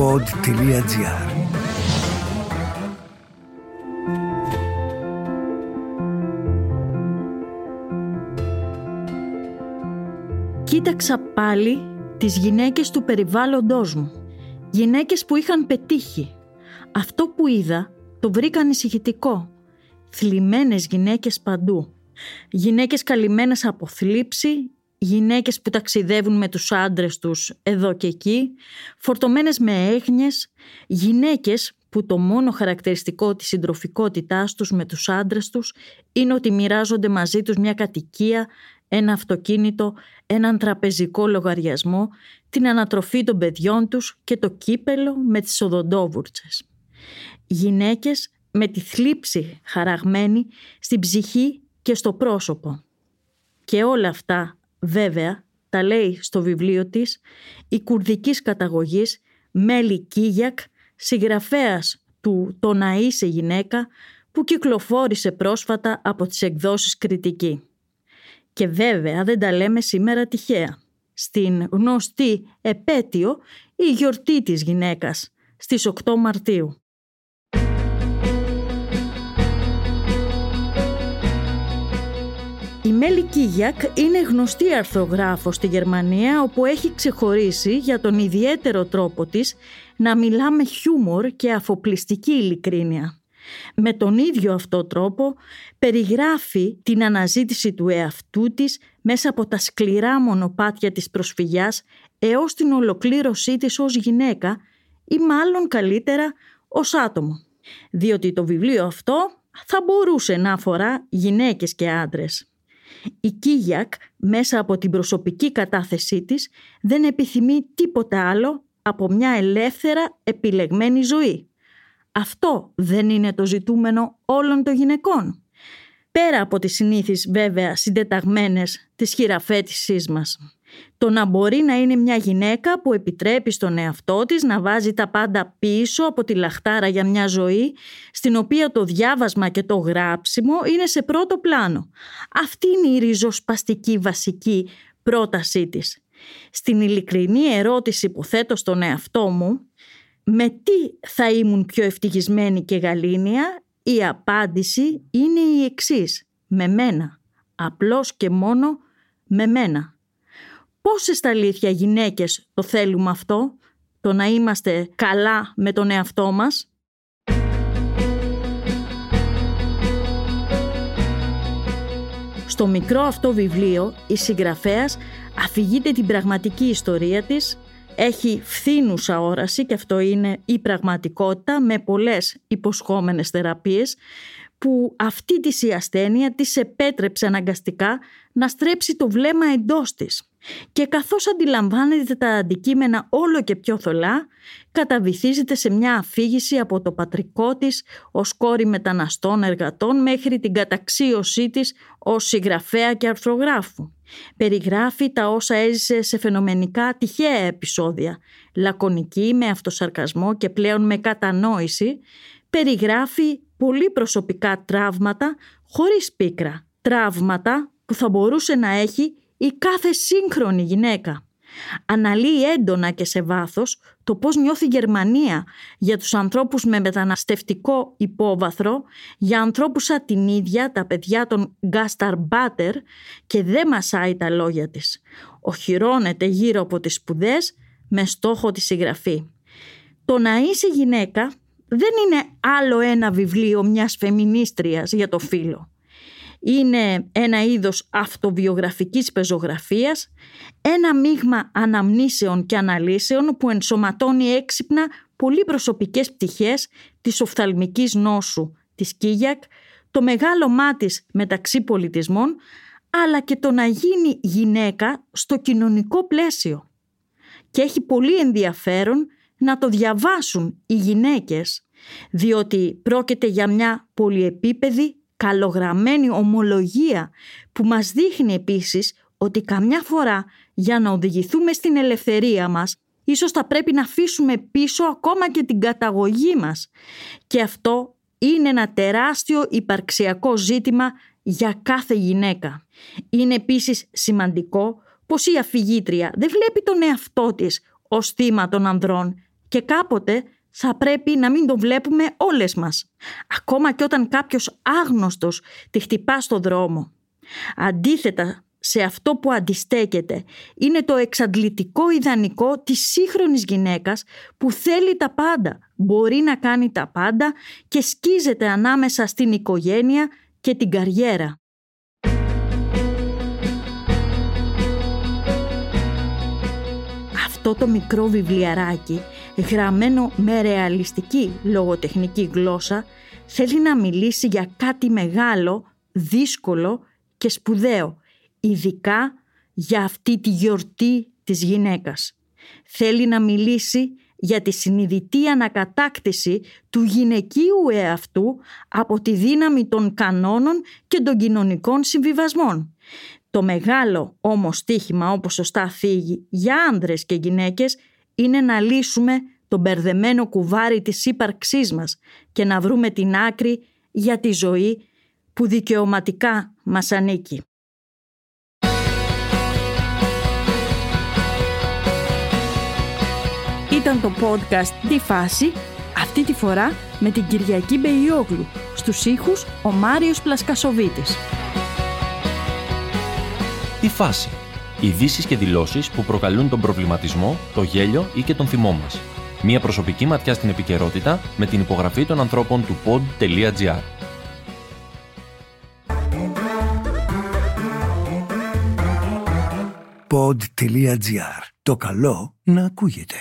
pod.gr Κοίταξα πάλι τις γυναίκες του περιβάλλοντός μου. Γυναίκες που είχαν πετύχει. Αυτό που είδα το βρήκα ανησυχητικό. Θλιμμένες γυναίκες παντού. Γυναίκες καλυμμένες από θλίψη, γυναίκες που ταξιδεύουν με τους άντρες τους εδώ και εκεί, φορτωμένες με έγνοιες, γυναίκες που το μόνο χαρακτηριστικό της συντροφικότητάς τους με τους άντρες τους είναι ότι μοιράζονται μαζί τους μια κατοικία, ένα αυτοκίνητο, έναν τραπεζικό λογαριασμό, την ανατροφή των παιδιών τους και το κύπελο με τις οδοντόβουρτσες. Γυναίκες με τη θλίψη χαραγμένη στην ψυχή και στο πρόσωπο. Και όλα αυτά βέβαια τα λέει στο βιβλίο της η κουρδικής καταγωγής Μέλη Κίγιακ, συγγραφέας του «Το να είσαι γυναίκα» που κυκλοφόρησε πρόσφατα από τις εκδόσεις κριτική. Και βέβαια δεν τα λέμε σήμερα τυχαία. Στην γνωστή επέτειο η γιορτή της γυναίκας στις 8 Μαρτίου. Η Μέλη Κίγιακ είναι γνωστή αρθρογράφος στη Γερμανία όπου έχει ξεχωρίσει για τον ιδιαίτερο τρόπο της να μιλά με χιούμορ και αφοπλιστική ειλικρίνεια. Με τον ίδιο αυτό τρόπο περιγράφει την αναζήτηση του εαυτού της μέσα από τα σκληρά μονοπάτια της προσφυγιάς έως την ολοκλήρωσή της ως γυναίκα ή μάλλον καλύτερα ως άτομο. Διότι το βιβλίο αυτό θα μπορούσε να αφορά γυναίκες και άντρες. Η Κίγιακ μέσα από την προσωπική κατάθεσή της δεν επιθυμεί τίποτα άλλο από μια ελεύθερα επιλεγμένη ζωή. Αυτό δεν είναι το ζητούμενο όλων των γυναικών. Πέρα από τις συνήθεις βέβαια συντεταγμένες της χειραφέτησής μας. Το να μπορεί να είναι μια γυναίκα που επιτρέπει στον εαυτό της να βάζει τα πάντα πίσω από τη λαχτάρα για μια ζωή στην οποία το διάβασμα και το γράψιμο είναι σε πρώτο πλάνο. Αυτή είναι η ριζοσπαστική βασική πρότασή της. Στην ειλικρινή ερώτηση που θέτω στον εαυτό μου με τι θα ήμουν πιο ευτυχισμένη και γαλήνια η απάντηση είναι η εξής. Με μένα. Απλώς και μόνο με μένα. Πόσες στα αλήθεια γυναίκες το θέλουμε αυτό, το να είμαστε καλά με τον εαυτό μας; Στο μικρό αυτό βιβλίο η συγγραφέας αφηγείται την πραγματική ιστορία της, έχει φθήνουσα όραση και αυτό είναι η πραγματικότητα με πολλές υποσχόμενες θεραπείες που αυτή της η ασθένεια της επέτρεψε αναγκαστικά να στρέψει το βλέμμα εντός της. Και καθώς αντιλαμβάνεται τα αντικείμενα όλο και πιο θολά, καταβυθίζεται σε μια αφήγηση από το πατρικό της ως κόρη μεταναστών εργατών μέχρι την καταξίωσή της ως συγγραφέα και αρθρογράφου. Περιγράφει τα όσα έζησε σε φαινομενικά τυχαία επεισόδια, λακωνική με αυτοσαρκασμό και πλέον με κατανόηση, περιγράφει πολύ προσωπικά τραύματα χωρίς πίκρα. Τραύματα που θα μπορούσε να έχει η κάθε σύγχρονη γυναίκα. Αναλύει έντονα και σε βάθος το πώς νιώθει η Γερμανία για τους ανθρώπους με μεταναστευτικό υπόβαθρο, για ανθρώπους σαν την ίδια, τα παιδιά των Γκάσταρ Μπάτερ και δεν μασάει τα λόγια της. Οχυρώνεται γύρω από τις σπουδές με στόχο τη συγγραφή. Το να είσαι γυναίκα δεν είναι άλλο ένα βιβλίο μιας φεμινίστριας για το φύλλο. Είναι ένα είδος αυτοβιογραφικής πεζογραφίας, ένα μείγμα αναμνήσεων και αναλύσεων που ενσωματώνει έξυπνα πολύ προσωπικές πτυχές της οφθαλμικής νόσου της Κίγιακ, το μεγάλο μάτις μεταξύ πολιτισμών, αλλά και το να γίνει γυναίκα στο κοινωνικό πλαίσιο. Και έχει πολύ ενδιαφέρον να το διαβάσουν οι γυναίκες, διότι πρόκειται για μια πολυεπίπεδη, καλογραμμένη ομολογία που μας δείχνει επίσης ότι καμιά φορά για να οδηγηθούμε στην ελευθερία μας ίσως θα πρέπει να αφήσουμε πίσω ακόμα και την καταγωγή μας. Και αυτό είναι ένα τεράστιο υπαρξιακό ζήτημα για κάθε γυναίκα. Είναι επίσης σημαντικό πως η αφηγήτρια δεν βλέπει τον εαυτό της ως θύμα των ανδρών και κάποτε θα πρέπει να μην το βλέπουμε όλες μας, ακόμα και όταν κάποιος άγνωστος τη χτυπά στο δρόμο. Αντίθετα σε αυτό που αντιστέκεται είναι το εξαντλητικό ιδανικό της σύγχρονης γυναίκας που θέλει τα πάντα, μπορεί να κάνει τα πάντα και σκίζεται ανάμεσα στην οικογένεια και την καριέρα. Αυτό το μικρό βιβλιαράκι, γραμμένο με ρεαλιστική λογοτεχνική γλώσσα, θέλει να μιλήσει για κάτι μεγάλο, δύσκολο και σπουδαίο, ειδικά για αυτή τη γιορτή της γυναίκας. Θέλει να μιλήσει για τη συνειδητή ανακατάκτηση του γυναικείου εαυτού από τη δύναμη των κανόνων και των κοινωνικών συμβιβασμών. Το μεγάλο όμως στίχημα όπως σωστά φύγει για άνδρες και γυναίκες είναι να λύσουμε το μπερδεμένο κουβάρι της ύπαρξής μας και να βρούμε την άκρη για τη ζωή που δικαιωματικά μας ανήκει. Ήταν το podcast «Τη φάση» αυτή τη φορά με την Κυριακή Μπεϊόγλου, στους ήχους ο Μάριος Πλασκασοβίτης. «Τη φάση» Ειδήσεις και δηλώσεις που προκαλούν τον προβληματισμό, το γέλιο ή και τον θυμό μας. Μία προσωπική ματιά στην επικαιρότητα με την υπογραφή των ανθρώπων του pod.gr. Pod.gr. Το καλό να ακούγεται.